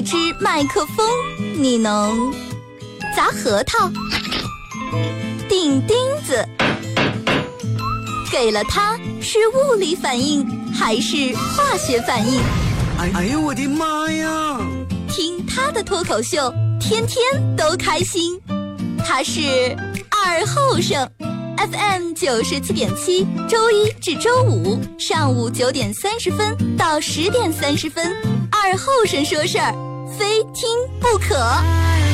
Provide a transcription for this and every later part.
一支麦克风，你能砸核桃、钉钉子？给了它是物理反应还是化学反应？哎呦我的妈呀！听他的脱口秀，天天都开心。他是二后生，FM 九十七点七，周一至周五上午九点三十分到十点三十分，二后生说事儿，非听不可。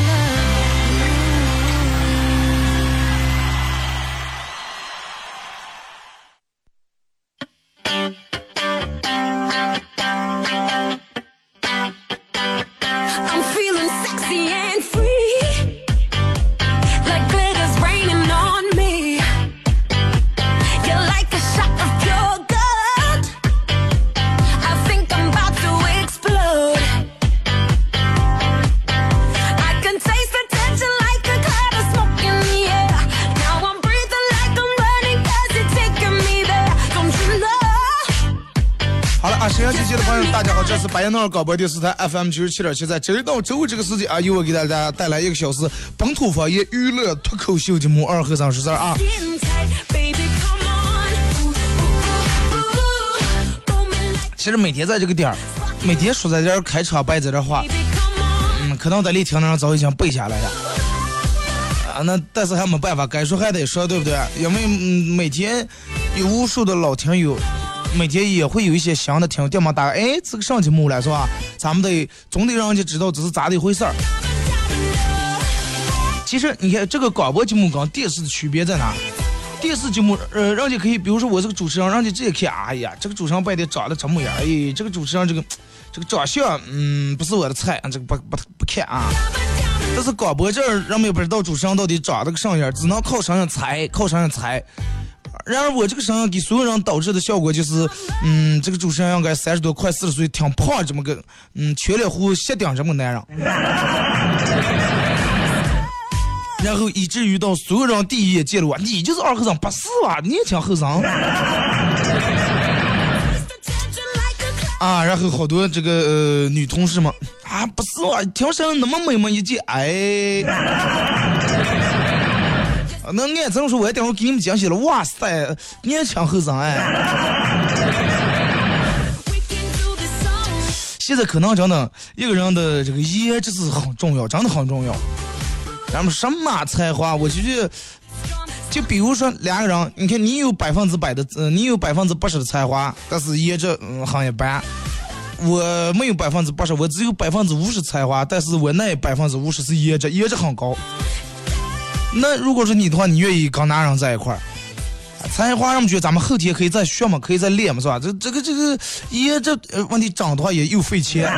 好，这是白彦淖尔广播电视台 FM 九十七点七，在周一到周五这个时间啊，由我给大家带来一个小时本土方言娱乐脱口秀节目《二和尚十三》啊。其实每天在这个点儿，每天说在这儿开场白在这儿话，嗯，可能在里听的人早已经背下来了。啊，那但是还没办法，该说还得说，对不对？因为嗯，每天有无数的老听友，每天也会有一些新的听，电话打，哎，这个上节目了是吧？咱们得总得让人家知道这是咋的一回事儿。其实你看这个广播节目跟电视的区别在哪？电视节目，呃，人家可以，比如说我是个主持人，人家直接看，哎呀，这个主持人摆的长得怎么样，哎，这个主持人这个这个长相，嗯，不是我的菜，这个不不不看啊。但是广播这儿，人们也不知道主持人到底长得个啥样，只能靠声音猜，靠声音猜。然而我这个声音给所有人导致的效果就是，嗯，这个主持人应该三十多快四十岁，挺胖这么个，嗯，全脸胡斜顶这么个男人。然后以至于到所有人第一眼见了我，你就是二和尚，不是吧？你也挺后生. 啊。然后好多这个呃女同事们啊，不是吧？听声音那么美吗？一见，哎。啊那俺这么说，我待会儿给你们惊喜了。哇塞，年轻后生哎！现在可能真的一个人的这个颜值是很重要，真的很重要。咱们什么才华，我就觉得，就比如说两个人，你看你有百分之百的，呃，你有百分之八十的才华，但是颜值嗯很一般。我没有百分之八十，我只有百分之五十才华，但是我那百分之五十是颜值，颜值很高。那如果是你的话，你愿意跟男人在一块儿？才华上觉得咱们后天可以再学嘛，可以再练嘛，是吧？这这个这个也这问题长的话也又费钱。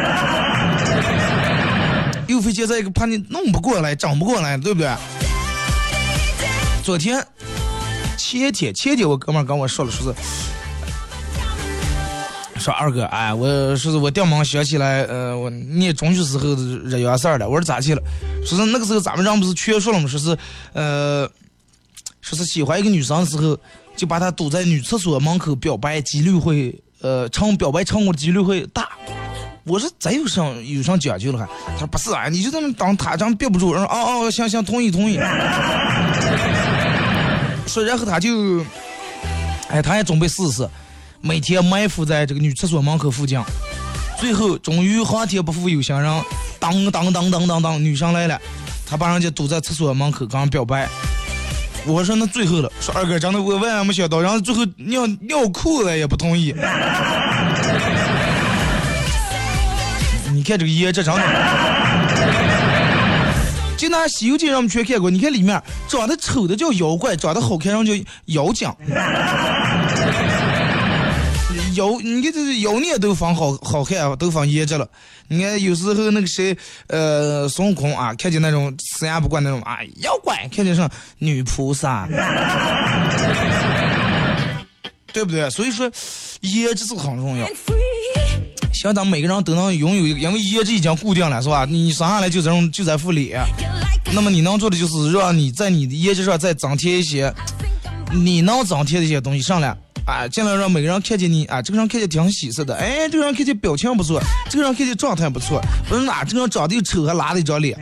又费钱，再一个怕你弄不过来，长不过来，对不对？昨天、前天、前天，我哥们儿跟我说了，说是说二哥，哎，我说是我掉毛想起来，呃，我念中学时候的日元事儿了。我说咋去了？说是那个时候咱们人不是劝说了吗？说是，呃，说是喜欢一个女生的时候，就把她堵在女厕所门口表白，几率会，呃，成表白成功的几率会大。我说咱有上有上讲究了还？他说不是啊，你就这么当他这样憋不住。然后哦哦，行行，同意同意。说然后他就，哎，他也准备试试，每天埋伏在这个女厕所门口附近。最后终于皇天不负有心人，当当当当当当，女生来了，他把人家堵在厕所门口跟人表白。我说那最后了，说二哥真的我万万没想到，然后最后尿尿裤子也不同意。你看这个颜值真的，就拿《西游记》让我们全看过，你看里面长得丑的叫妖怪，长得好看人叫妖精。妖，你看这是妖孽都放好好看，都放颜值了。你看有时候那个谁，呃，孙悟空啊，看见那种死也不惯那种啊，妖怪，看见上女菩萨，对不对？所以说，颜值是很重要。And free. 想咱们每个人都能拥有一个，因为颜值已经固定了，是吧？你生下来就这种就在副脸，那么你能做的就是让你在你的颜值上再增添一些，你能增添的一些东西上来啊，尽量让每个人看见你啊，这个人看见挺喜色的，哎，这个人看见表情不错，这个人看见状态不错，不是哪这个人长得又丑还拉了一张脸。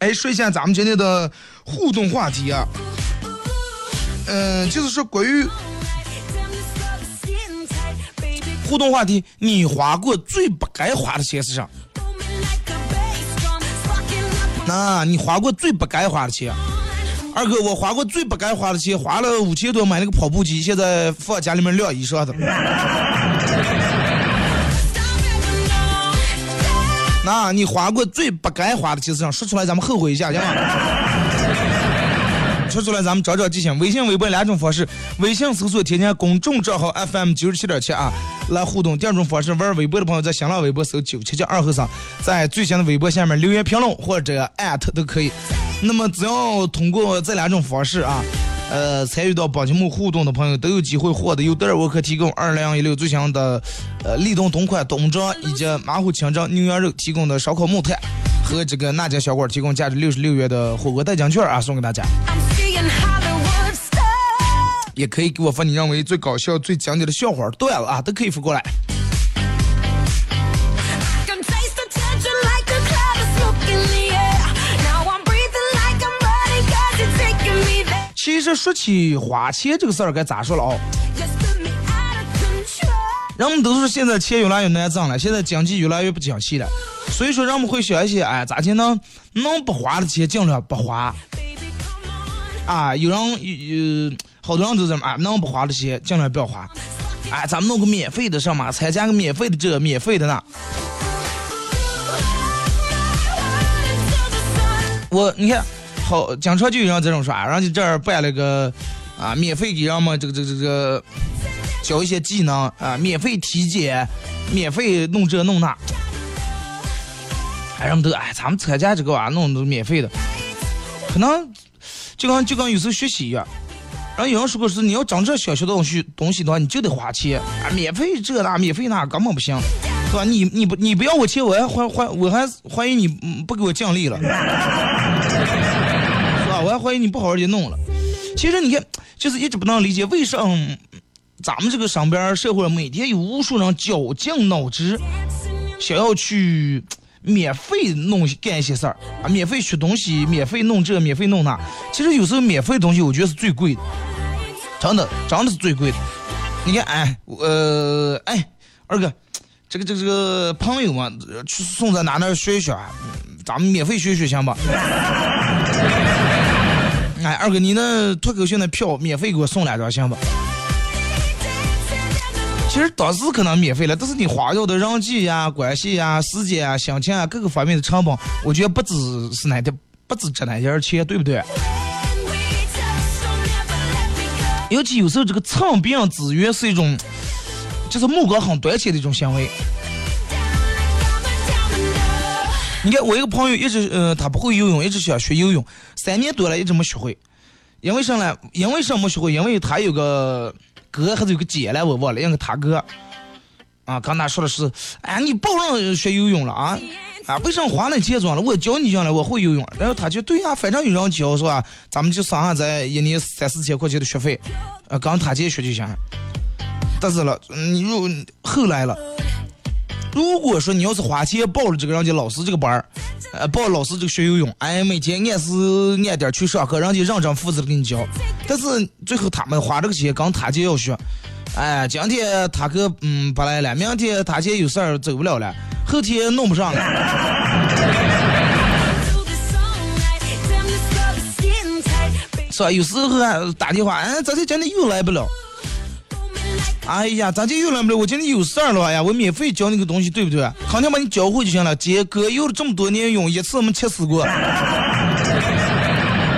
哎，说一下咱们今天的互动话题啊，嗯、就是说关于.互动话题，你花过最不该花的钱是啥？那你花过最不该花的钱？二哥，我花过最不该花的钱，花了五千多买那个跑步机，现在放家里面晾衣裳的。那你花过最不该花的钱是啥？说出来咱们后悔一下，行吗？说出来咱们长长记性。微信、微博两种方式，微信搜索添加公众账号 FM 九十七点七啊，来互动。第二种方式，玩微博的朋友在新浪微博搜九七七二和尚，在最新的微博下面留言评论或者艾特都可以。那么只要通过这两种方式啊。呃，参与到本节目互动的朋友都有机会获得由德尔沃克提供二零一六最新的呃立冬冬款冬装以及马虎清蒸牛羊肉提供的烧烤木炭和这个那家小馆提供价值六十六元的火锅代金券啊，送给大家。也可以给我发你认为最搞笑、最讲解的笑话段子啊，都可以发过来。其实说起花钱这个事儿，该咋说了哦？人们都说现在钱越来越难挣了，现在经济越来越不景气了，所以说人们会选一些，哎，咋才能能不花的钱尽量不花？啊，有人有。好多人都这么啊，能不花的钱尽量不要花。哎，咱们弄个免费的上嘛，参加个免费的这，免费的那。我你看，好，经常就有人这种说，啊，人家这儿办了个啊，免费给人们这个这个这个教一些技能啊，免费体检，免费弄这弄那。哎，人们都哎，咱们参加这个玩意儿弄都免费的，可能就跟就跟有时候学习一样。然后有人说过是你要整这小学的东西东西的话，你就得花钱啊，免费这那免费那根本不行，是吧？你你不你不要我钱，我还怀怀我还怀疑你不给我奖励了。是吧？我还怀疑你不好好的弄了。其实你看，就是一直不能理解为什么咱们这个上边社会每天有无数人绞尽脑汁，想要去免费弄干一些事儿啊，免费学东西，免费弄这，免费弄那。其实有时候免费东西，我觉得是最贵的，真的，真的是最贵的。你看，哎，呃，哎，二哥，这个这个这个朋友嘛，去送在哪哪学学啊，咱们免费学学行吧？哎，二哥，你那脱口秀那票免费给我送两张行吧？其实当时可能免费了，但是你花掉的人际呀、关系呀、时间啊、心情啊各个方面的成本，我觉得不止是那点，不止这那点钱，对不对？尤其有时候这个蹭别人资源是一种，就是目光很短浅的一种行为。你看我一个朋友一直呃他不会游泳，一直想学游泳，三年多了一直没学会。因为啥呢？因为什么没学会？因为他有个哥还是有个姐来，我忘了，应该他哥。啊，刚才说的是，哎，你不让学游泳了啊？啊，为什么花那钱装了？我教你将来我会游泳。然后他就对呀、反正有人教是吧？咱们就省下咱一年三四千块钱的学费，呃，刚他姐学就行。但是了，你如后来了，如果说你要是花钱报了这个人家老师这个班儿，呃，报老师这个学游泳，哎，每天按时按点去上课，人家认真负责的给你教。但是最后他们花这个钱跟他姐要学，哎，今天他哥嗯不来了，明天他姐有事儿走不了了，后天弄不上了。是吧？有时候还打电话，哎，咱这今天又来不了。哎呀，咱这又来不了，我今天有事儿了哎呀，我免费教你个东西，对不对？肯定把你教会就行了。姐哥游了这么多年泳，一次没吃死过，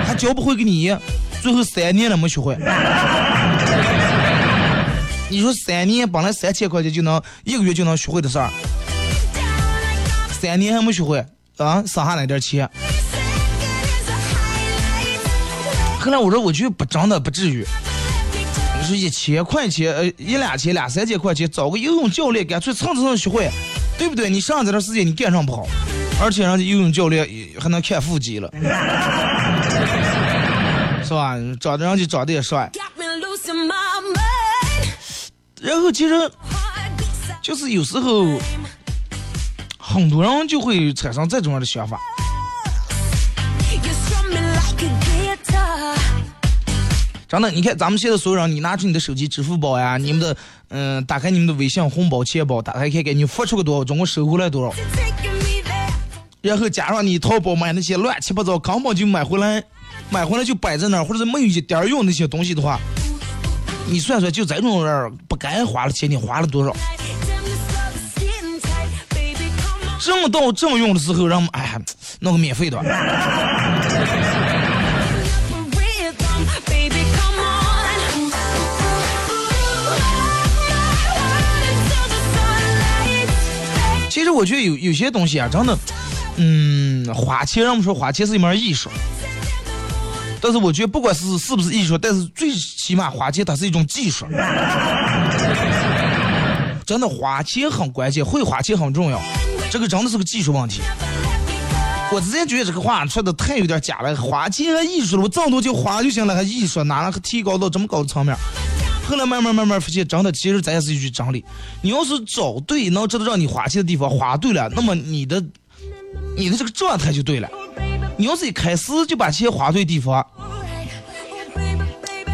还教不会给你，最后三年了没学会。你说三年本来三千块钱就能一个月就能学会的事儿，三年还没学会啊，省下那点钱。后来我说，我觉不真的不至于。你说一千块钱，呃，一两千、两三千块钱，找个游泳教练，干脆蹭蹭蹭学会，对不对？你上这段时间你干上不好，而且人家游泳教练还能看腹肌了，是吧？长得人家长得也帅，然后其实就是有时候很多人就会产生这种样的想法。真的，你看咱们现在所有人，你拿出你的手机、支付宝呀，你们的嗯、打开你们的微信红包钱包，打开看看你付出个多少，总共收回来多少，然后加上你淘宝买那些乱七八糟根本就买回来，买回来就摆在那儿，或者是没有一点儿用那些东西的话，你算算，就这种人不该花的钱，你花了多少？正到正用的时候，让哎呀，弄个免费的。其实我觉得有有些东西啊，真的，嗯，花钱，让我们说花钱是一门艺术。但是我觉得不管是是不是艺术，但是最起码花钱它是一种技术。真的花钱很关键，会花钱很重要，这个真的是个技术问题。我之前觉得这个话说的太有点假了，花钱还艺术了，我挣多就花就行了，还艺术，哪能提高到这么高的层面？后来慢慢慢慢发现，真的其实咱也是一句真理。你要是找对能知道让你花钱的地方，花对了，那么你的你的这个状态就对了。你要是一开始就把钱花对地方，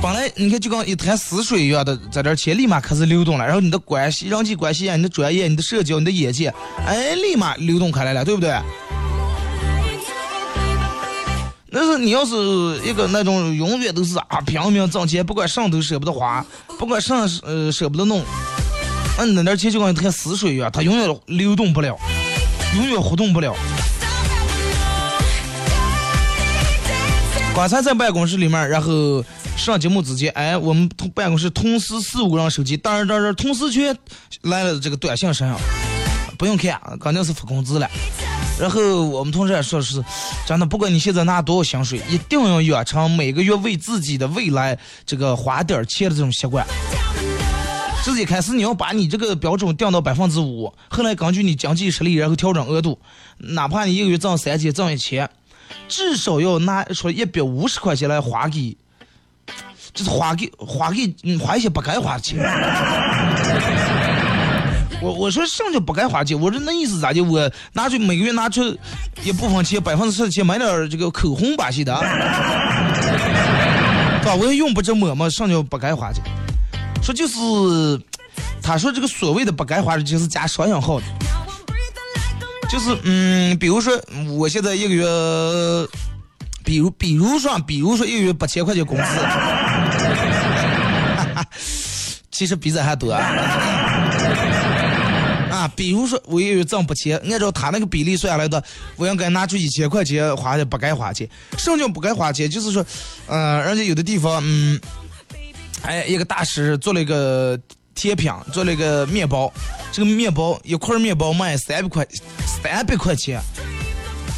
本来你看就跟一潭死水一样的，在这儿钱立马开始流动了，然后你的关系、人际关系啊，你的专业、你的社交、你的眼界，哎，立马流动开来了，对不对？但是你要是一个那种永远都是啊拼命挣钱，不管上都舍不得花，不管上呃舍不得弄，那你那点钱就跟一潭死水一样，它永远流动不了，永远活动不了。刚才在办公室里面，然后上节目之前，哎，我们同办公室同时四五个人手机，当然当然同时全来了这个短信声，不用看，肯定是发工资了。然后我们同事也说是，真的，不管你现在拿多少薪水，一定要养成每个月为自己的未来这个花点钱的这种习惯。自己开始你要把你这个标准定到百分之五，后来根据你经济实力，然后调整额度，哪怕你一个月挣三千，挣一千，至少要拿出一百五十块钱来花给，就是花给花给花一些不该花的钱。我我说什么叫不该花钱？我说那意思咋的？我拿出每个月拿出一部分钱，百分之十的钱买点这个口红把戏的，对吧？我也用不着抹嘛，什么叫不该花钱？说就是，他说这个所谓的不该花的，就是加双引号的。就是嗯，比如说我现在一个月，比如比如说比如说一个月八千块钱工资，其实比这还多啊。啊，比如说我一个月挣八千，按照他那个比例算下来的，我应该拿出一千块钱花的不该花钱。什么叫不该花钱？就是说，呃，人家有的地方，嗯，哎，一个大师做了一个甜品，做了一个面包，这个面包一块面包卖三百块，三百块钱。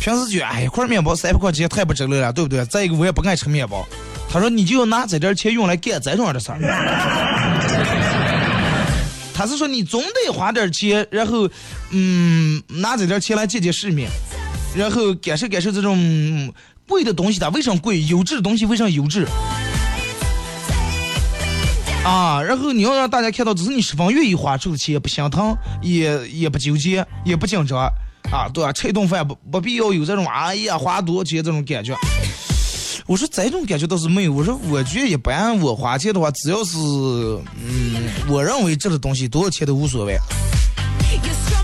平时觉得，哎，一块面包三百块钱太不值了，对不对？再一个，我也不爱吃面包。他说，你就要拿这点钱用来干这种样的事儿。他是说，你总得花点钱，然后，嗯，拿这点钱来见见世面，然后感受感受这种贵的东西它为什么贵，优质的东西为什么优质。啊，然后你要让大家看到，只是你十分愿意花出的钱，不心疼，也也不纠结，也不紧张，啊，对吧？吃一顿饭不不必要有这种哎呀花多少钱这种感觉。我说这种感觉倒是没有，我说我觉得一般，我花钱的话，只要是嗯，我认为值的东西，多少钱都无所谓。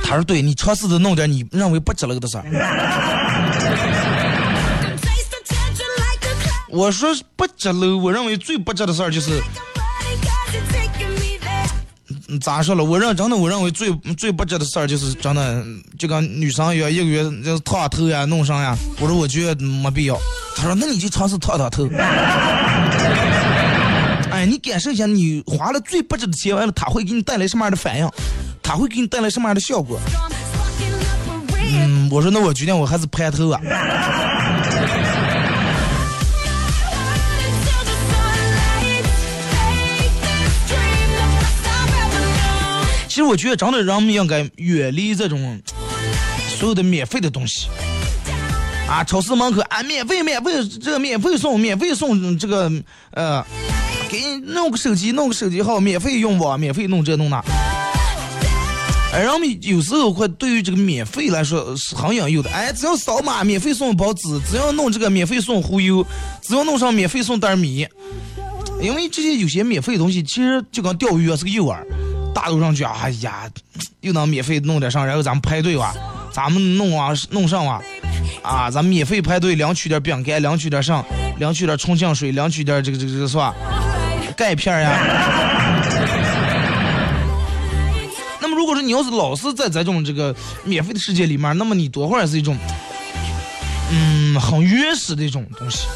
他说对，你尝试着弄点你认为不值了的事儿。我说不值了，我认为最不值的事儿就是。咋说了？我认真的，我认为最最不值的事儿就是真的，就跟女生一样，一个月就是烫头呀、弄上呀。我说我觉得没必要。他说那你就尝试烫烫头。哎，你感受一下，你花了最不值的钱，完了他会给你带来什么样的反应？他会给你带来什么样的效果？嗯，我说那我决定我还是盘头啊。其实我觉得真的人们应该远离这种所有的免费的东西。啊，超市门口啊，免费免费，这个免费送，免费送这个呃，给你弄个手机，弄个手机号，免费用网，免费弄这弄那。哎，人们有时候会对于这个免费来说是很引诱的。哎，只要扫码，免费送包子；只要弄这个，免费送忽悠；只要弄上，免费送袋米。因为这些有些免费的东西，其实就跟钓鱼啊是个诱饵。大路上去，哎呀，又能免费弄点上，然后咱们排队哇，咱们弄啊弄上哇，啊，咱们免费排队领取点饼干，领取点上，领取点纯净水，领取点这个这个这个是吧？钙片呀。那么如果说你要是老是在这种这个免费的世界里面，那么你多会儿是一种，嗯，很原始的一种东西。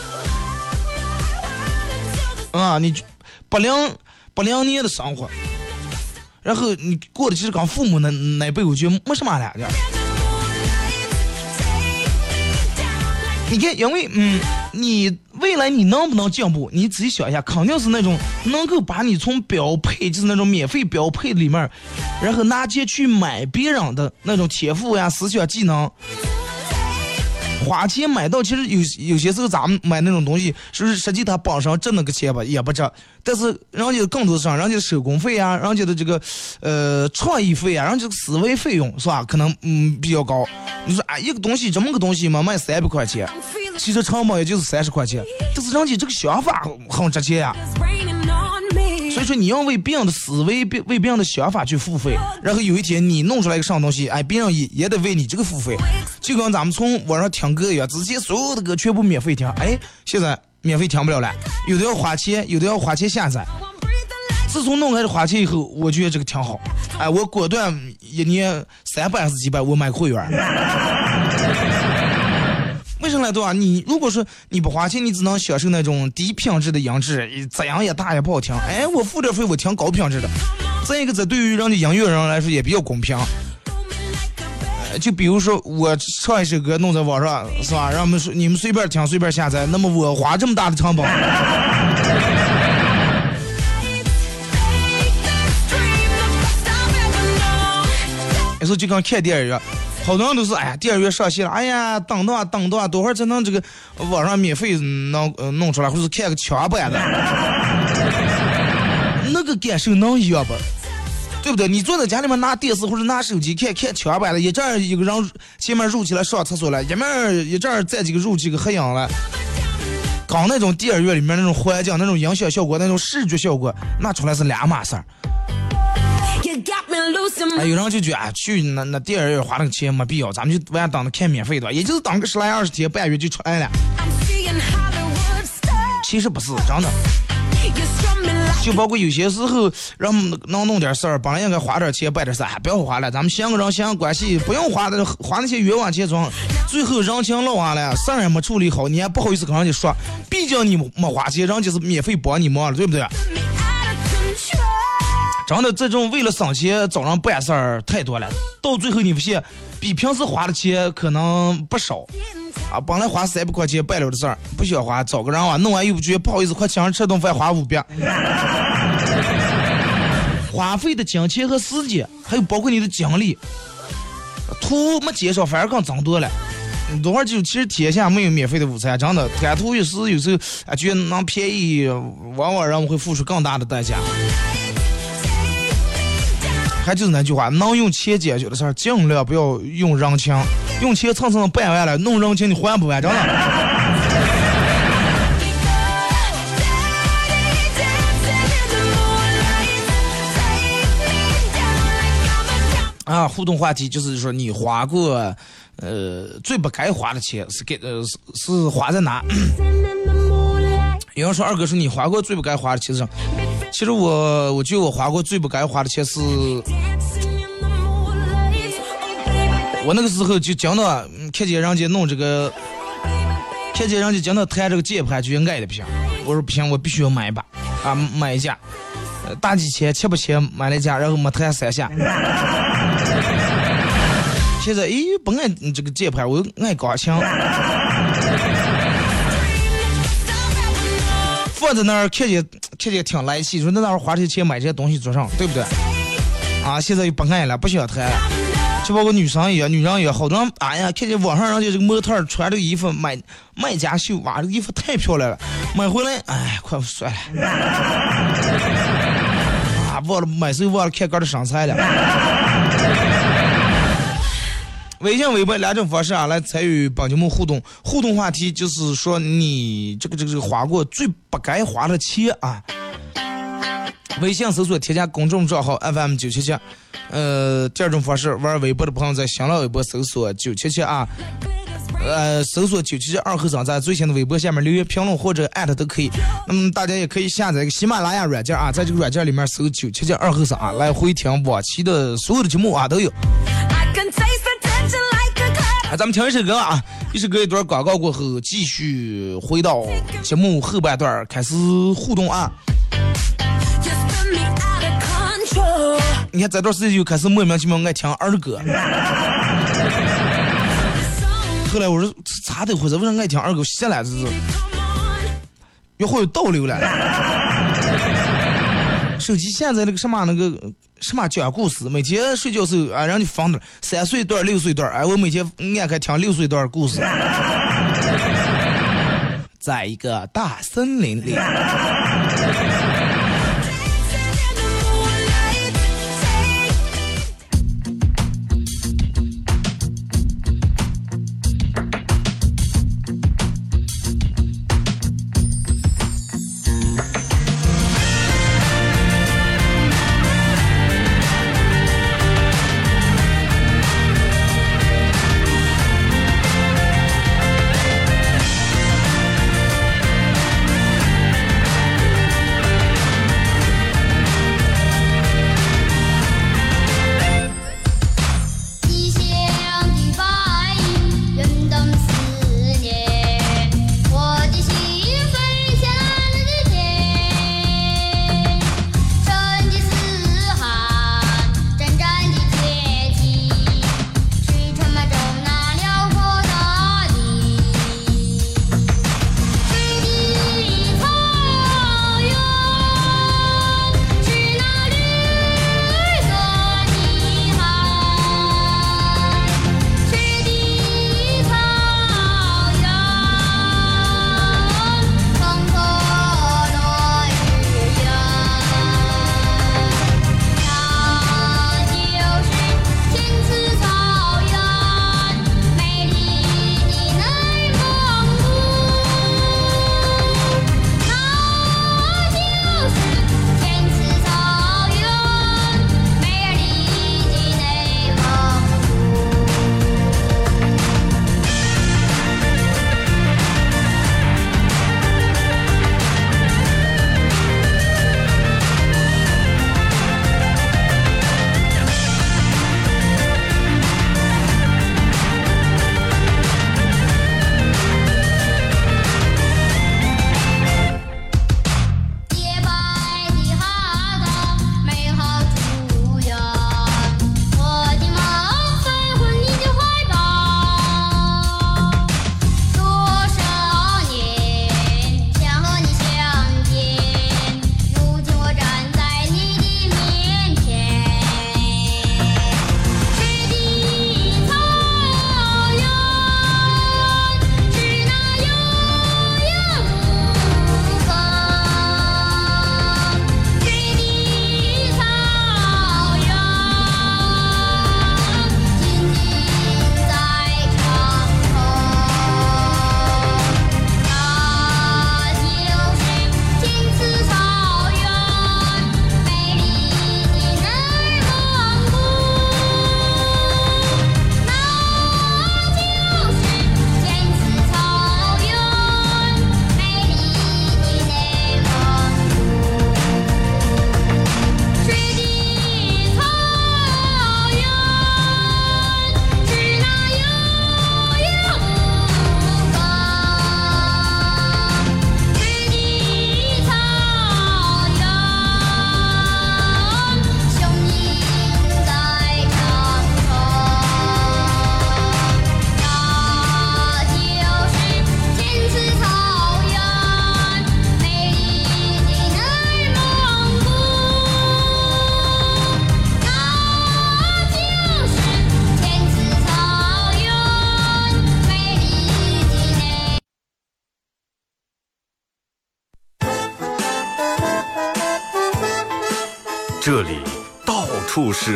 啊，你不良不良年的生活，然后你过的其实跟父母那那辈我觉得没什么两样。你看，因为嗯，你未来你能不能进步，你自己想一下，肯定是那种能够把你从标配，就是那种免费标配里面，然后拿钱去买别人的那种天赋呀、思想技能。花钱买到，其实有有些时候咱们买那种东西，是不是实际他帮上挣那个钱吧，也不挣。但是人家更多上，人家手工费啊，人家的这个呃创意费啊，人家的思维费用是吧？可能嗯比较高。你说啊，一个东西这么个东西嘛，卖三百块钱，其实成本也就是三十块钱，但是人家这个想法很值钱呀。所以说你要为别人的思维、为为别人的想法去付费，然后有一天你弄出来一个啥东西，哎，别人也也得为你这个付费。就跟咱们从网上听歌一样，之前所有的歌全部免费听，哎，现在免费听不了了，有的要花钱，有的要花钱下载。自从弄开始花钱以后，我觉得这个挺好，哎，我果断一年三百还是几百，我买会员。为什么来对吧？你如果说你不花钱，你只能享受那种低品质的音质，杂音也大也不好听。哎，我付点费，我听高品质的。再一个，这对于人家音乐人来说也比较公平。就比如说我唱一首歌弄在网上，是吧？让我们说你们随便听，随便下载。那么我花这么大的成本，有时候就跟看电影一样。好多人都是，哎呀，电影院上线了，哎呀，等等啊，等等啊，多会儿才能这个网上免费弄呃弄出来，或者看个枪版的，那个感受能一样不？对不对？你坐在家里面拿电视或者拿手机看看枪版的，一阵一个人前面入去了上厕所了，一面一阵儿再几个入几个合影了，刚那种电影院里面那种环境、那种音响效果、那种视觉效果，那出来是两码事儿。哎，有人就觉得，哎，去那那电影院花那个钱没必要，咱们就为啥当着看免费的，也就是当个十来二十天半月就出来了。其实不是真的，就包括有些时候，让能弄点事儿，本来应该花点钱办点事儿，哎，不要花了，咱们相个人相关系，不用花的花那些冤枉钱装，最后人情落完了，事儿也没处理好，你还不好意思跟人家说，毕竟你没花钱，人家是免费帮你忙了，对不对？真的，这种为了省钱找人办事儿太多了，到最后你发现，比平时花的钱可能不少。啊，本来花三百块钱办了的事儿，不想花，找个人啊，弄完又不觉得不好意思，快请人吃顿饭花五百。花费的金钱和时间，还有包括你的精力，图没减少，反而更增多了。多会儿就其实天下没有免费的午餐，真的贪图一时，有时候啊觉得能便宜，往往人们会付出更大的代价。还就是那句话，能用钱解决的事儿，尽量不要用人情。用钱蹭蹭办完了，弄人情你还不完，真的。啊，互动话题就是说你花过，呃，最不该花的钱是给呃是是花在哪？有人说二哥说你花过最不该花的钱是什么？其实我我觉得我花过最不该花的钱是，我那个时候就讲到看见人家弄这个，看见人家讲到弹这个键盘就爱的不行，我说不行，我必须要买一把啊，买一架，大几千七八千买了一架，然后没弹三下。现在咦不爱这个键盘，我又爱钢琴。放在那儿看见看见挺来气，说那那会花这些钱买这些东西做上，对不对？啊，现在又不爱了，不想弹了。就包括女生也，女生也，好多人哎呀，看见网上人家这个模特儿穿这个衣服，买卖家秀，哇，这个衣服太漂亮了，买回来，哎，快算了，啊，忘了买时候忘了看哥的身材了。微信、微博两种方式啊，来参与本节目互动。互动话题就是说你这个这个这个花过最不该花的钱啊。微信搜索添加公众账号 FM 九七七，呃，第二种方式玩微博的朋友在新浪微博搜索九七七啊，呃，搜索九七七二和尚在最新的微博下面留言评论或者艾特都可以。那么大家也可以下载一个喜马拉雅软件啊，在这个软件里面搜九七七二和尚啊，来回听往期的所有的节目啊都有。咱们听一首歌啊，一首歌一段广告过后，继续回到节目后半段开始互动啊。你看这段时间就开始莫名其妙爱听儿歌，后来我说咋的回事？为啥爱听儿歌？现在这是会有倒流了。手机现在那个什么那个什么讲故事，每天睡觉时候啊，让你放点三岁段、六岁段，哎，我每天爱开听六岁段故事。在一个大森林里。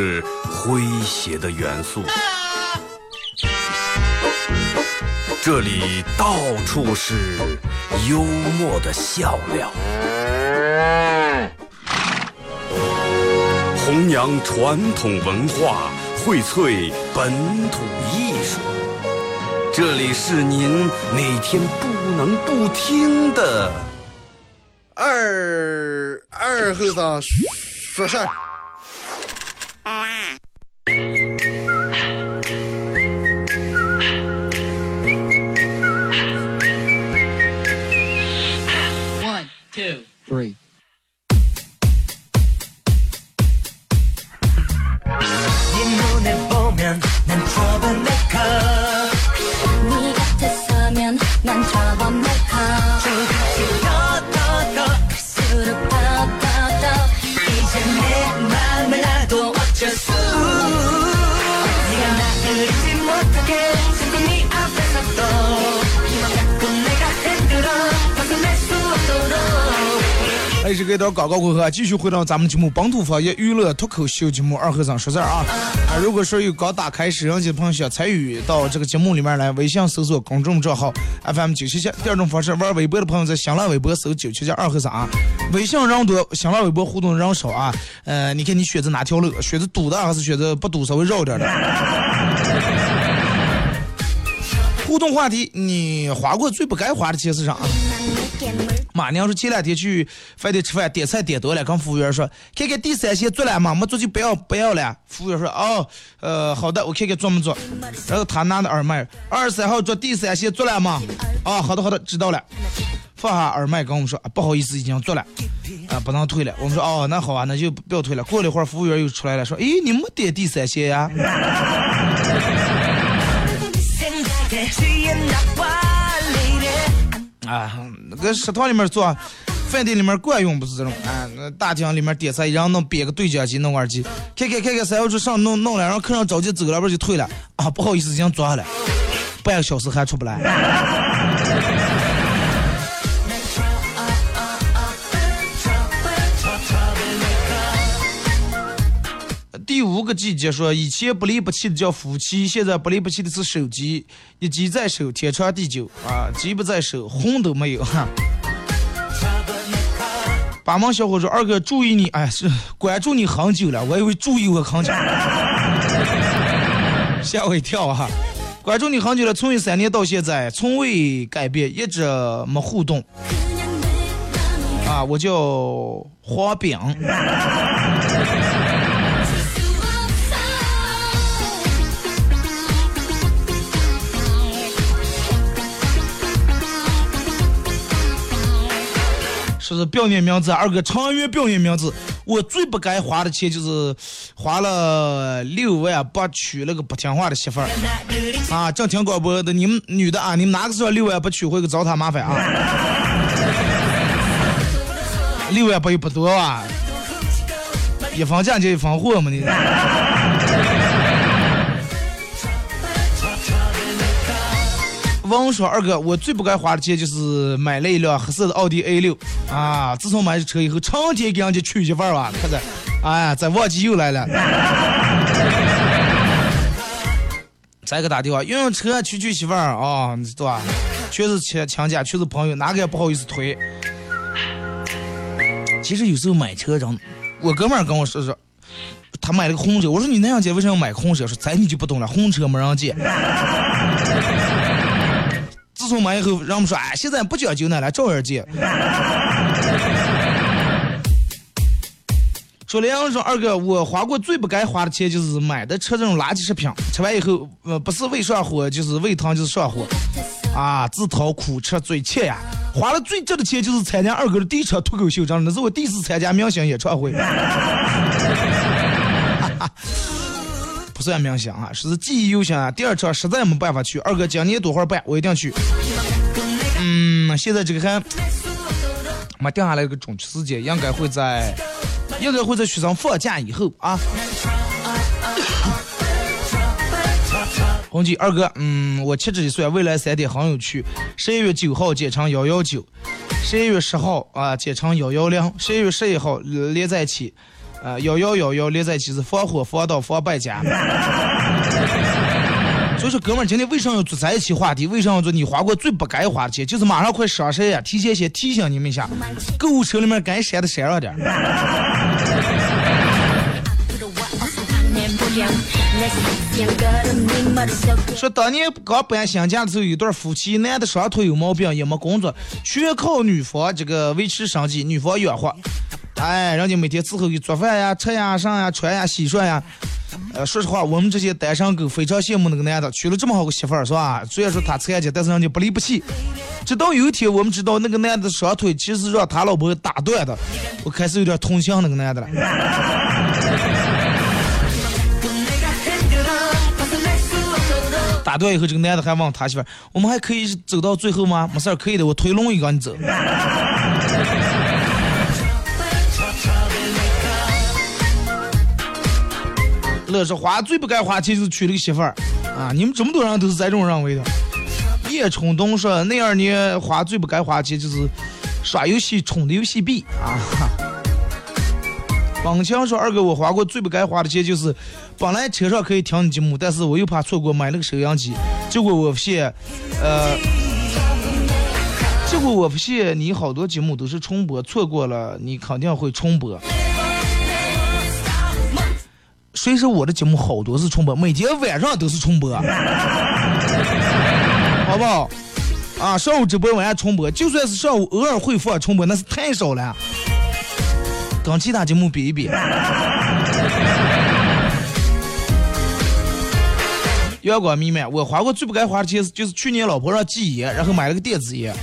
是诙谐的元素，这里到处是幽默的笑料。弘扬传统文化，荟萃本土艺术。这里是您每天不能不听的二二后生说事儿。广告过后，继续回到咱们节目《本土方言娱乐脱口秀节目二和尚说事儿》啊啊！如果说有刚打开摄像机的朋友想参与到这个节目里面来，微信搜索公众账号 FM 九七七。第二种方式，玩微博的朋友在新浪微博搜九七七二和尚啊。微信人多，新浪微博互动人少啊。呃，你看你选择哪条路？选择堵的还是选择不堵，稍微绕点的？互动话题，你花过最不该花的钱是啥？妈娘说前两天去饭店吃饭，点菜点多了，跟服务员说：“看看第三线做了吗？没做就不要不要了。”服务员说：“哦，呃，好的，我看看做没做。”然后他拿着耳麦，二十三号做第三线做了吗？啊，好的好的，知道了。放下耳麦跟我们说：“啊，不好意思，已经做了，啊，不能退了。”我们说：“哦，那好啊，那就不要退了。”过了一会儿，服务员又出来了，说：“诶，你没点第三线呀？” 啊，搁食堂里面做，饭店里面惯用不是这种啊，那大厅里面点菜，然后弄编个对讲机，弄耳机，看看看看，三号桌上弄弄了，然后客人着急走了，不就退了啊？不好意思，已经做好了，半个小时还出不来。第五个季节说，以前不离不弃的叫夫妻，现在不离不弃的是手机，一机在手，天长地久啊，机不在手，红都没有哈。八毛小伙说：“二哥，注意你，哎，是关注你很久了，我以为注意我很久，吓我一跳啊！关注你很久了，从一三年到现在，从未改变，一直没互动。啊，我叫花饼。”是表演名字，二哥长远表演名字，我最不该花的钱就是花了六万八娶了个不听话的媳妇儿啊！正听广播的你们女的啊，你们哪个说六万八娶回去找他麻烦啊？六万八又不多啊，一分钱就一分货嘛你。王说：“二哥，我最不该花的钱就是买了一辆黑色的奥迪 A 六啊！自从买这车以后，成天给人家娶媳妇儿啊，可是，哎呀，再忘记又来了。再给打电话，用用车娶娶媳妇儿啊，你知道吧？全是亲亲家，全是朋友，哪个也不好意思推。其实有时候买车，人，我哥们儿跟我说说，他买了个红车，我说你那样姐为什么要买个红车？说咱你就不懂了，红车没人借。自从买以后，人们说，哎，现在不讲究那了，照样借。说梁阳说二哥，我花过最不该花的钱就是买的吃这种垃圾食品，吃完以后，呃，不是胃上火，就是胃疼，就是上火，啊，自讨苦吃，嘴欠呀。花了最值的钱就是参加二哥的第一场脱口秀，真的，那是我第一次参加明星演唱会。不算明星啊，是记忆犹新啊。第二场实在没办法去，二哥今年多会儿办，我一定去。嗯，现在这个还没定下来一个准确时间，应该会在，应该会在学生放假以后啊。红姐，二哥，嗯，我七十一岁，未来三天很有趣。十一月九号简称幺幺九，十一月十号啊简称幺幺零，十一月十一号连在一起。呃，幺幺幺幺连在一起是 防火、防盗、防败家。所以说，哥们儿，今天为啥要做在一起话题？为啥要做你花过最不该花的钱？就是马上快双十一呀，提前先提醒你们一下，购物车里面该删的删上点。说当年刚搬新家的时候，有对夫妻，男的双腿有毛病，也没工作，全靠女方这个维持生计，女方养活。哎，人家每天伺候给做饭呀、吃呀、上呀、穿呀、洗涮呀。呃，说实话，我们这些单身狗非常羡慕那个男的，娶了这么好个媳妇儿，是吧？虽然说他残疾，但是人家不离不弃。直到有一天，我们知道那个男的双腿其实让他老婆打断的，我开始有点同情那个男的了。打断以后，这个男的还问他媳妇儿：“我们还可以走到最后吗？”没事儿，可以的，我推轮椅让你走。乐说花最不该花钱就是娶了个媳妇儿啊！你们这么多人都是这种认为的。叶冲东说那二年花最不该花钱就是刷游戏充的游戏币啊。王强说二哥我花过最不该花的钱就是，本来车上可以听你节目，但是我又怕错过买了个收音机，结果我发现，呃，结果我发现你好多节目都是重播，错过了你肯定会重播。谁说我的节目好多是重播？每天晚上都是重播，好不好？啊，上午直播晚上重播，就算是上午偶尔会放重播，那是太少了，跟其他节目比一比。阳光弥漫，我花过最不该花的钱是就是去年老婆让戒烟，然后买了个电子烟，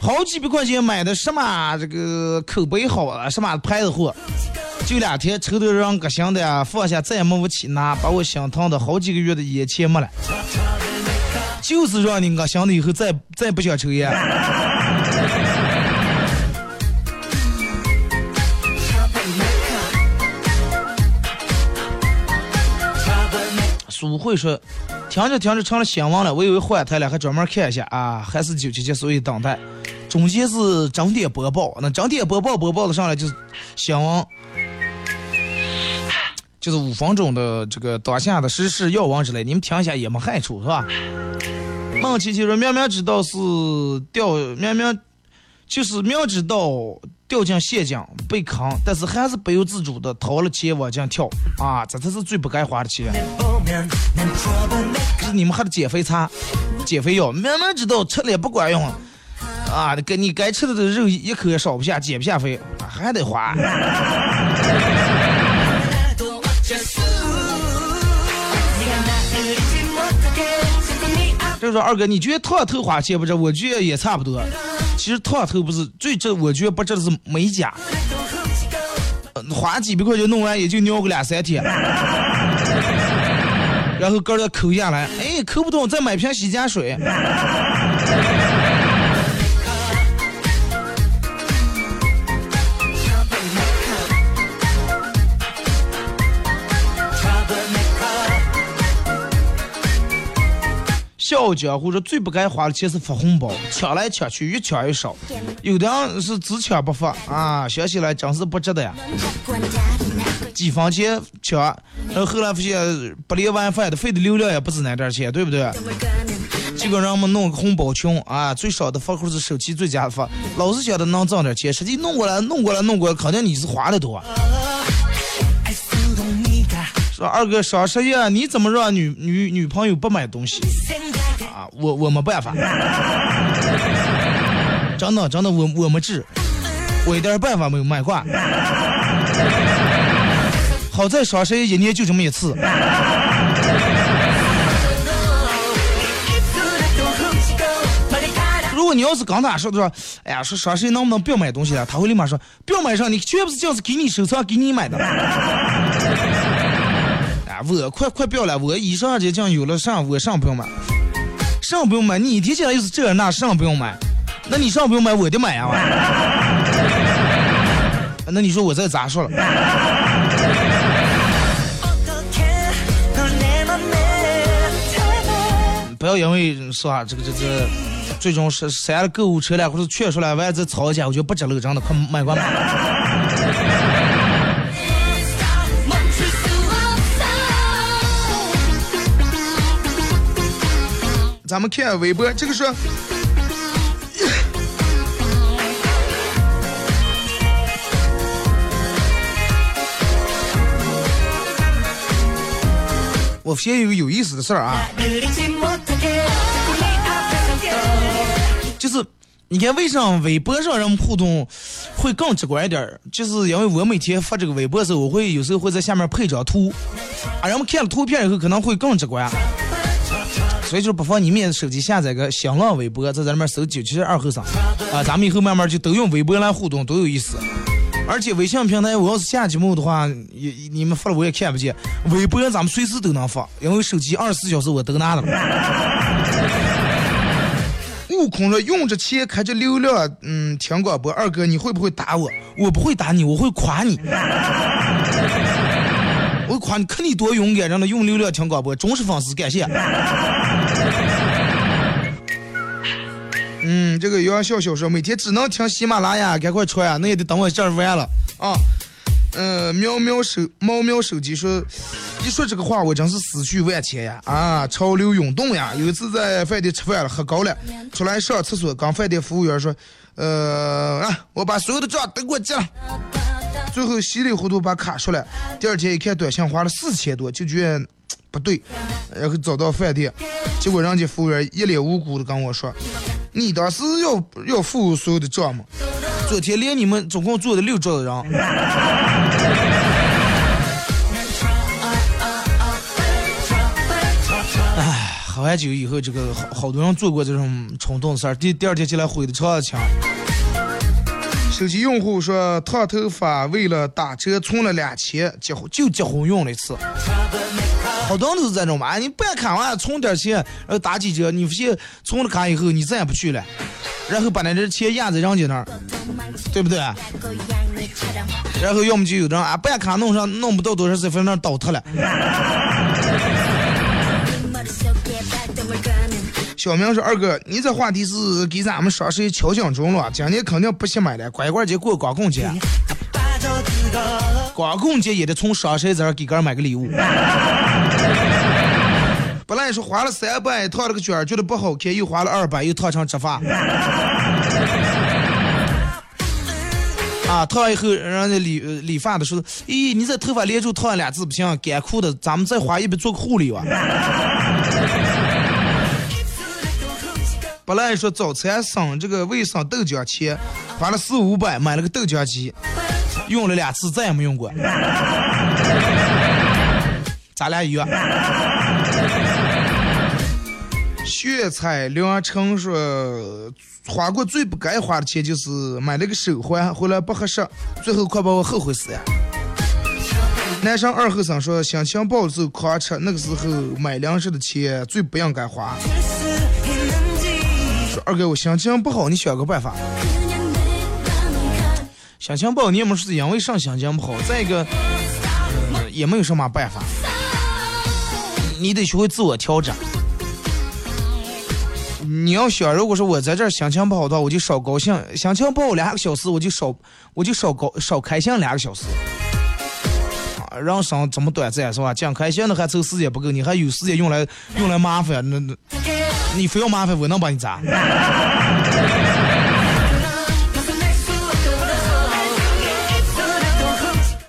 好几百块钱买的什么这个口碑好啊，什么牌子货。就两天抽的让个心的呀，放下再也没我去拿，把我心疼的好几个月的烟钱没了，就是让你恶心的以后再再不想抽烟。苏慧说：“听着听着成了新闻了，我以为换台了，还专门看一下啊，还是九七七，所以等待。中间是整点播报，那整点播报播报的上来就是新闻。”就是五分钟的这个当下的时事要闻之类，你们听一下也没害处，是吧？孟琪琪说：“明明知道是掉，明明就是明知道掉进陷阱被坑，但是还是不由自主的掏了钱往进跳啊！这才是最不该花的钱。就是你们喝的减肥餐、减肥药，明明知道吃了也不管用啊！给你该吃的的肉一口也少不下，减不下肥，还得花。”就说，二哥，你觉得烫头花钱不值？我觉得也差不多。其实烫头不是最值，我觉得不值的是美甲，花几百块钱弄完也就尿个两三天，然后搁这抠下来，哎，抠不动再买瓶洗甲水。笑傲江湖说最不该花的钱是发红包，抢来抢去，越抢越少。有的人是只抢不发啊，想起来真是不值得呀。几分钱抢，然后后来发现不连 WiFi 的，费的流量也不止那点钱，对不对？结果让我们弄个红包群啊，最少的发户是手气最佳的发，老是想着能挣点钱，实际弄过来弄过来弄过来，肯定你是花的多。说二哥双十一你怎么让女女女朋友不买东西？啊，我我没办法，真的真的我我没治，我一点办法没有卖挂。好在双十一一年就这么一次。如果你要是跟他说的说，哎呀，说双十一能不能不要买东西了？他会立马说不要买上，你全部是这样是给你收藏，给你买的。啊，我快快不要了，我衣裳这讲有了上，我上不用买，上不用买，你提起来又是这那，上不用买，那你上不用买，我就买啊、那你说我这咋说了？不要因为说啊，这个这个，最终是删了购物车了，或者劝出来完再吵一架，我就不值了，真的，快买快买。咱们看微博，这个是。我发现有个有意思的事儿啊，就是你看为啥微博上人们互动会更直观一点儿？就是因为我每天发这个微博的时候，我会有时候会在下面配张图，啊，人们看了图片以后可能会更直观。所以就是不妨你们也手机下载个新浪微博，在咱里面搜九七二后生，啊，咱们以后慢慢就都用微博来互动，多有意思。而且微信平台，我要是下节目的话，也你们发了我也看不见。微博咱们随时都能发，因为手机二十四小时我都拿着。悟空说：“用着钱开着流量，嗯，听广播。二哥，你会不会打我？我不会打你，我会夸你。我夸你，看你多勇敢，让他用流量听广播，忠实粉丝，感谢。嗯，这个杨笑笑说，每天只能听喜马拉雅，赶快传啊，那也得等我这儿完了啊。嗯，喵喵手猫喵手机说，一说这个话，我真是思绪万千呀！啊，潮流涌动呀！有一次在饭店吃饭了，喝高了，出来上厕所，刚饭店服务员说，呃，啊，我把所有的账都给我结了。最后稀里糊涂把卡出来，第二天一看短信花了四千多，就觉得 不对，然后找到饭店，结果人家服务员一脸无辜的跟我说，你当时要要付所有的账吗？昨天连你们总共坐的六桌的人。唉，喝完酒以后，这个好好多人做过这种冲动的事儿，第第二天起来悔得肠子青。手机用户说，烫头发为了打折存了两千，结婚就结婚用了一次。好多人都是这种嘛，你办卡完存点钱，然后打几折，你不信存了卡以后，你再也不去了，然后把那点钱压在人家那儿，对不对？然后要么就有的人啊，办卡弄上弄不到多少岁，反正倒塌了。小明说：“二哥，你这话题是给咱们双十一敲响钟了，今年肯定不惜买了，乖乖节过光棍节，光棍节也得从双十一这儿给哥买个礼物。本来说花了三百烫了个卷，觉得不好看，又花了二百，又烫成直发。啊，烫完以后，人家理理发的说：‘咦，你这头发连住烫俩字不行，干枯的，咱们再花一百做个护理吧。’本来说早餐省这个卫生豆浆钱，花了四五百买了个豆浆机，用了两次再也没用过。咱俩一样。炫彩良辰说，花过最不该花的钱就是买了个手环，回来不合适，最后快把我后悔死呀。男生二后生说，心情不好的时候狂吃，那个时候买粮食的钱最不应该花。二哥，我心情不好，你想个办法。心情不好，你也没说是因为啥心情不好，再一个、呃也没有什么办法，你得学会自我调整。你要想，如果说我在这儿心情不好的话，我就少高兴；心情不好两个小时，我就少我就少高少开心两个小时。啊，人生这么短暂是吧？讲开心的还凑时间不够，你还有时间用来用来麻烦，那那，你非要麻烦，我能把你咋？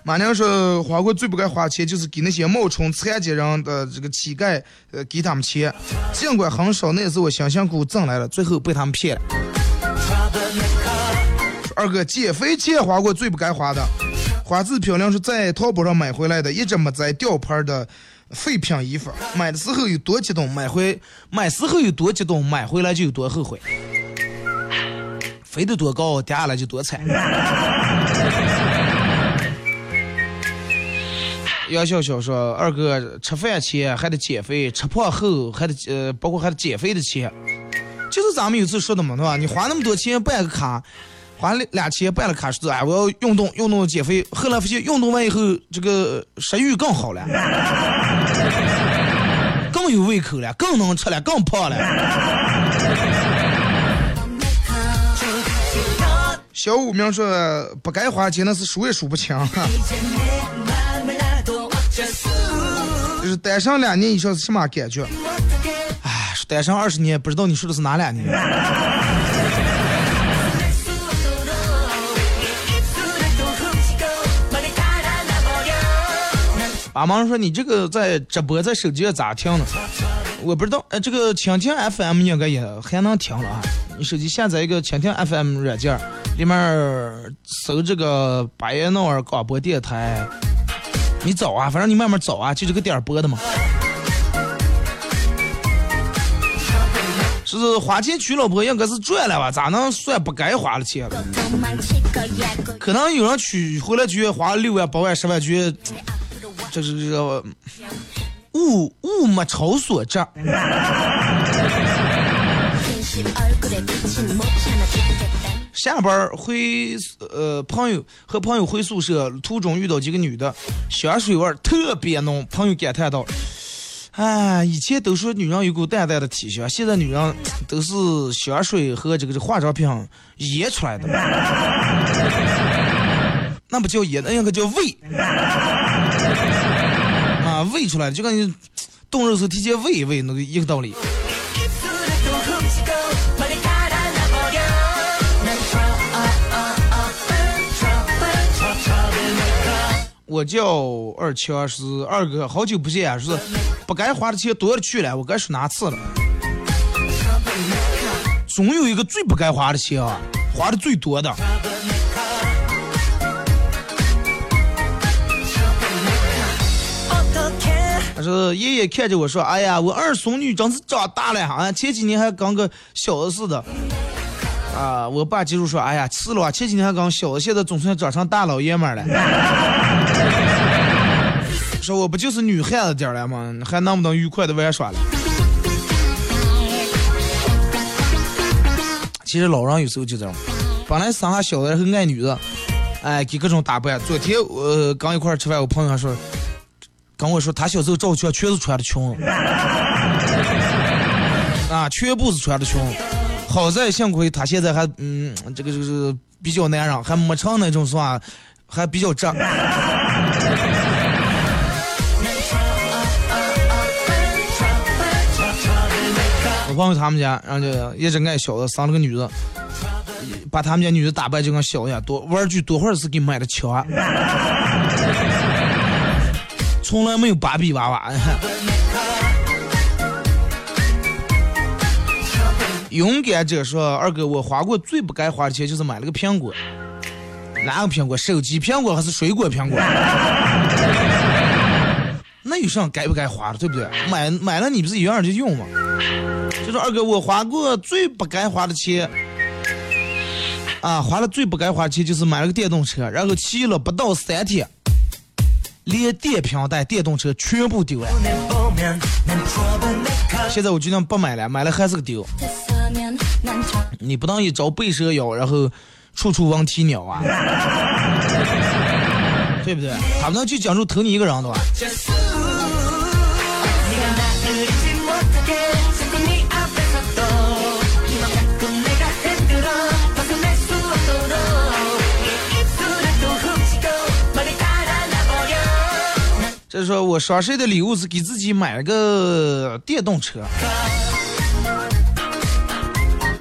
马娘说，花过最不该花钱就是给那些冒充残疾人的这个乞丐，呃，给他们钱，尽管很少，那也是我辛辛苦苦挣来的，最后被他们骗了。二哥，减肥钱花过最不该花的，花字漂亮是在淘宝上买回来的，一直没摘吊牌的废品衣服，买的时候有多激动，买回买时候有多激动，买回来就有多后悔，飞得多高，掉下来就多惨。杨笑笑说：“二哥，吃饭前还得减肥，吃胖后还得呃，包括还得减肥的钱，就是咱们有次说的嘛，对吧？你花那么多钱办个卡，花了俩钱办了卡，说哎我要运动，运动减肥，后来发现运动完以后，这个食欲更好了，更有胃口了，更能吃了，更胖了。”小五明说：“不该花钱那是数也数不清。”就是单上两年以上是什么感觉？哎，说单身二十年，不知道你说的是哪两年？阿忙说你这个在直播在手机上咋听呢？我不知道，呃，这个蜻蜓 FM 应该也还能听了啊。你手机下载一个蜻蜓 FM 软件，里面搜这个巴彦淖尔广播电台，你找啊，反正你慢慢找啊，就这个点播的嘛。是花钱娶老婆应该是赚了吧？咋能算不该花的钱？可能有人娶回来觉得花了六万、八万、十万，觉得这是这物物没超所值。下班回呃朋友和朋友回宿舍途中遇到几个女的，香水味特别浓。朋友感叹道：“哎，以前都说女人有股淡淡的体香，现在女人都是香水和这个这化妆品腌出来的。那不叫腌，那应该叫味，喂出来，就跟你冻肉时候提前喂一喂那个一个道理。”我叫二七二十二哥，好久不见啊，是不该花的钱多了去了，我该说哪次了？总有一个最不该花的钱啊，花的最多的。他说爷爷看着我说：“哎呀，我二孙女真是长大了啊，前几年还跟个小子似的。”啊，我爸接着说：“哎呀，是了，前几年还跟小，现在总算长成大老爷们儿了。”说我不就是女汉子点儿了吗？还能不能愉快的玩耍了？其实老人有时候就这样，本来生下小的很爱女的，哎，给各种打扮。昨天我刚一块吃饭，我朋友还说，跟我说他小时候照相全是穿的裙，啊，全部是穿的裙。好在幸亏他现在还嗯，这个就是比较男人，还没成那种是吧？还比较正。我朋友他们家，然后就也真爱小子，生了个女的，把他们家女的打扮就跟小一样，多玩具多会儿是给买的枪，从来没有芭比娃娃。勇敢者说：“二哥，我花过最不该花的钱就是买了个苹果，哪个苹果？手机苹果还是水果苹果？那有啥该不该花的，对不对？买买了你不是一样就用吗？就说二哥，我花过最不该花的钱，啊，花了最不该花钱就是买了个电动车，然后骑了不到三天，连电瓶带电动车全部丢了。现在我决定不买了，买了还是个丢。你不当一招被蛇咬，然后处处闻啼鸟啊，对不对？他们能就讲究疼你一个人的吧？这说我双十一的礼物是给自己买了个电动车。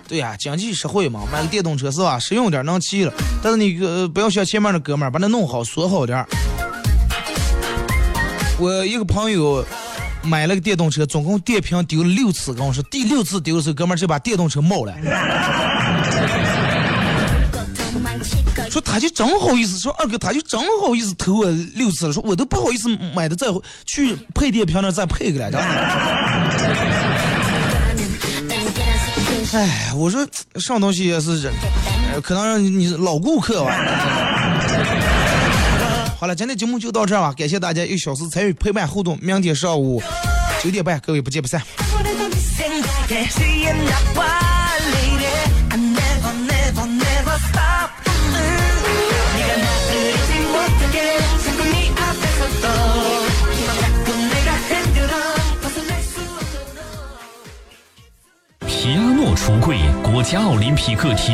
对呀，经济实惠嘛，买个电动车是吧？实用点，能骑了。但是你呃不要像前面的哥们儿，把它弄好锁好点儿。我一个朋友买了个电动车，总共电瓶丢了六次，跟我说第六次丢的时候，哥们儿就把电动车冒了。他就真好意思，说二哥他就真好意思投我六次了，说我都不好意思买的再去配电瓶那再配个来着。哎，我说上东西也是人，可能让你老顾客吧。好了，今天节目就到这儿吧，感谢大家一小时参与陪伴互动，明天上午九点半，各位不见不散。皮阿诺橱柜，国家奥林匹克体。